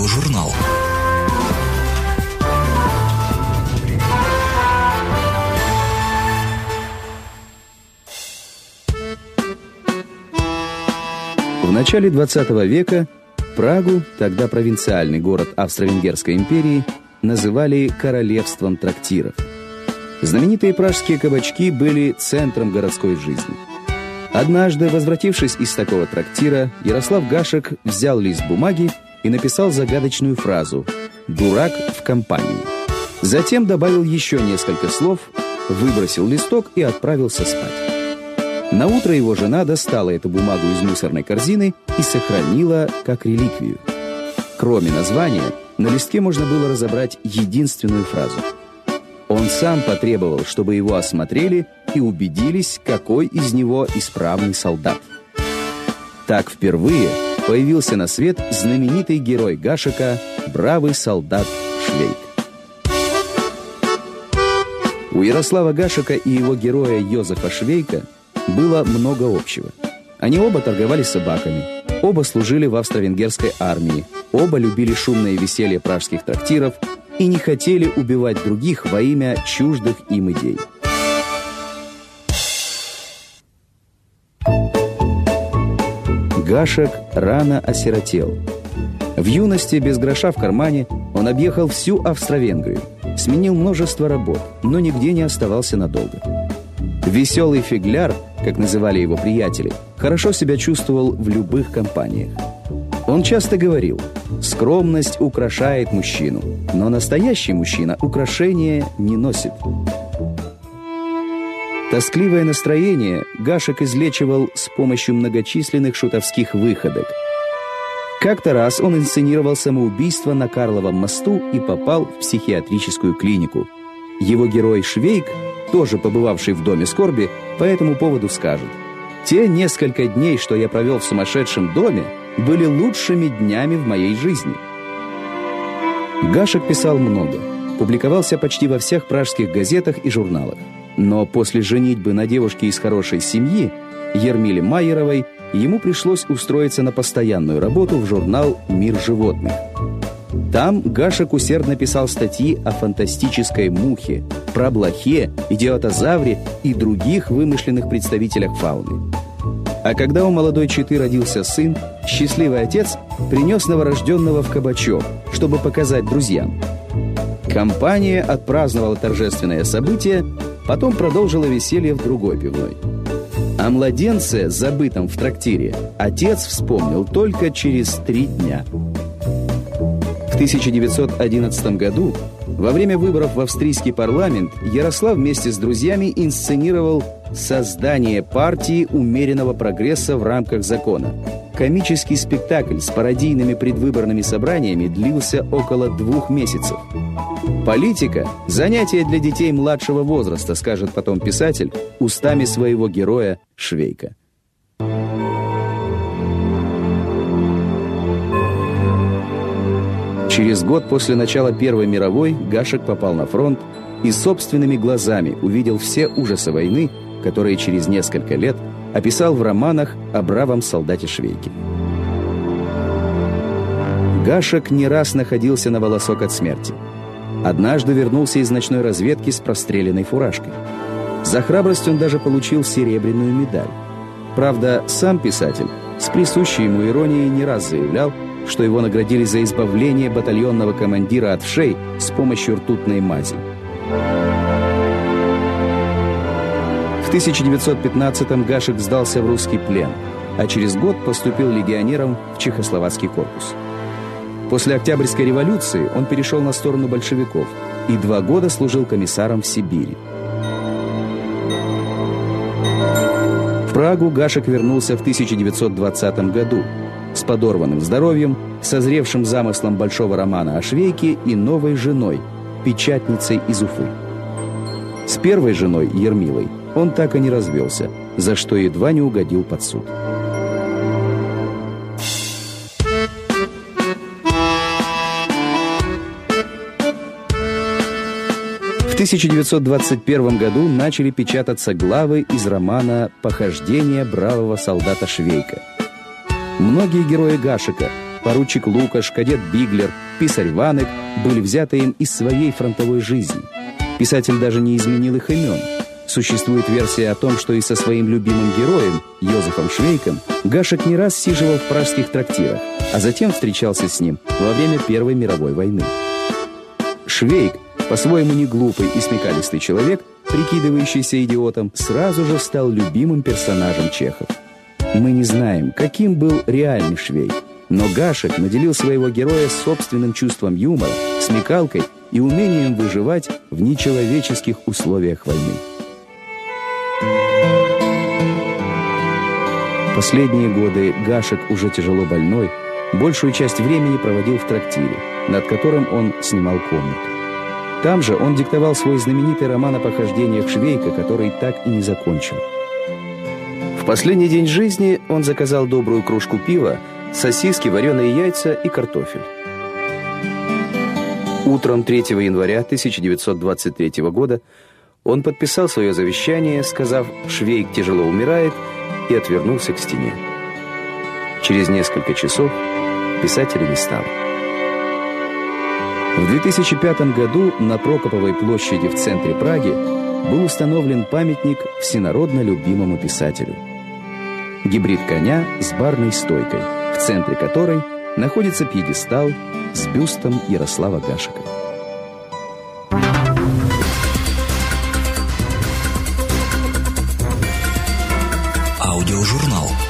Радиожурнал. В начале 20 века Прагу, тогда провинциальный город Австро-Венгерской империи, называли королевством трактиров. Знаменитые пражские кабачки были центром городской жизни. Однажды, возвратившись из такого трактира, Ярослав Гашек взял лист бумаги и написал загадочную фразу «Дурак в компании». Затем добавил еще несколько слов, выбросил листок и отправился спать. На утро его жена достала эту бумагу из мусорной корзины и сохранила как реликвию. Кроме названия, на листке можно было разобрать единственную фразу. Он сам потребовал, чтобы его осмотрели и убедились, какой из него исправный солдат. Так впервые появился на свет знаменитый герой Гашека, бравый солдат Швейк. У Ярослава Гашека и его героя Йозефа Швейка – было много общего. Они оба торговали собаками, оба служили в австро-венгерской армии, оба любили шумное веселье пражских трактиров и не хотели убивать других во имя чуждых им идей. Гашек рано осиротел. В юности, без гроша в кармане, он объехал всю Австро-Венгрию, сменил множество работ, но нигде не оставался надолго. Веселый фигляр – как называли его приятели, хорошо себя чувствовал в любых компаниях. Он часто говорил, скромность украшает мужчину, но настоящий мужчина украшения не носит. Тоскливое настроение Гашек излечивал с помощью многочисленных шутовских выходок. Как-то раз он инсценировал самоубийство на Карловом мосту и попал в психиатрическую клинику. Его герой Швейк – тоже побывавший в доме скорби, по этому поводу скажет. «Те несколько дней, что я провел в сумасшедшем доме, были лучшими днями в моей жизни». Гашек писал много, публиковался почти во всех пражских газетах и журналах. Но после женитьбы на девушке из хорошей семьи, Ермиле Майеровой, ему пришлось устроиться на постоянную работу в журнал «Мир животных». Там Гашек усердно писал статьи о фантастической мухе, про блохе, идиотозавре и других вымышленных представителях фауны. А когда у молодой четы родился сын, счастливый отец принес новорожденного в кабачок, чтобы показать друзьям. Компания отпраздновала торжественное событие, потом продолжила веселье в другой пивной. О младенце, забытом в трактире, отец вспомнил только через три дня – 1911 году, во время выборов в австрийский парламент, Ярослав вместе с друзьями инсценировал создание партии умеренного прогресса в рамках закона. Комический спектакль с пародийными предвыборными собраниями длился около двух месяцев. Политика – занятие для детей младшего возраста, скажет потом писатель, устами своего героя Швейка. Через год после начала Первой мировой Гашек попал на фронт и собственными глазами увидел все ужасы войны, которые через несколько лет описал в романах о бравом солдате Швейке. Гашек не раз находился на волосок от смерти. Однажды вернулся из ночной разведки с простреленной фуражкой. За храбрость он даже получил серебряную медаль. Правда, сам писатель с присущей ему иронией не раз заявлял, что его наградили за избавление батальонного командира от вшей с помощью ртутной мази. 1915-м Гашек сдался в русский плен, а через год поступил легионером в Чехословацкий корпус. После Октябрьской революции он перешел на сторону большевиков и два года служил комиссаром в Сибири. В Прагу Гашек вернулся в 1920 году – с подорванным здоровьем, созревшим замыслом большого романа о швейке и новой женой, печатницей из Уфы. С первой женой, Ермилой, он так и не развелся, за что едва не угодил под суд. В 1921 году начали печататься главы из романа «Похождение бравого солдата Швейка», Многие герои Гашика поручик Лукаш, кадет Биглер, писарь Ванек были взяты им из своей фронтовой жизни. Писатель даже не изменил их имен. Существует версия о том, что и со своим любимым героем, Йозефом Швейком, Гашек не раз сиживал в пражских трактирах, а затем встречался с ним во время Первой мировой войны. Швейк, по-своему не глупый и смекалистый человек, прикидывающийся идиотом, сразу же стал любимым персонажем Чехов. Мы не знаем, каким был реальный Швейк, но Гашек наделил своего героя собственным чувством юмора, смекалкой и умением выживать в нечеловеческих условиях войны. Последние годы Гашек, уже тяжело больной, большую часть времени проводил в трактире, над которым он снимал комнату. Там же он диктовал свой знаменитый роман о похождениях Швейка, который так и не закончил. В последний день жизни он заказал добрую кружку пива, сосиски, вареные яйца и картофель. Утром 3 января 1923 года он подписал свое завещание, сказав «Швейк тяжело умирает» и отвернулся к стене. Через несколько часов писателя не стало. В 2005 году на Прокоповой площади в центре Праги был установлен памятник всенародно любимому писателю. Гибрид коня с барной стойкой, в центре которой находится пьедестал с бюстом Ярослава Гашика. Аудиожурнал.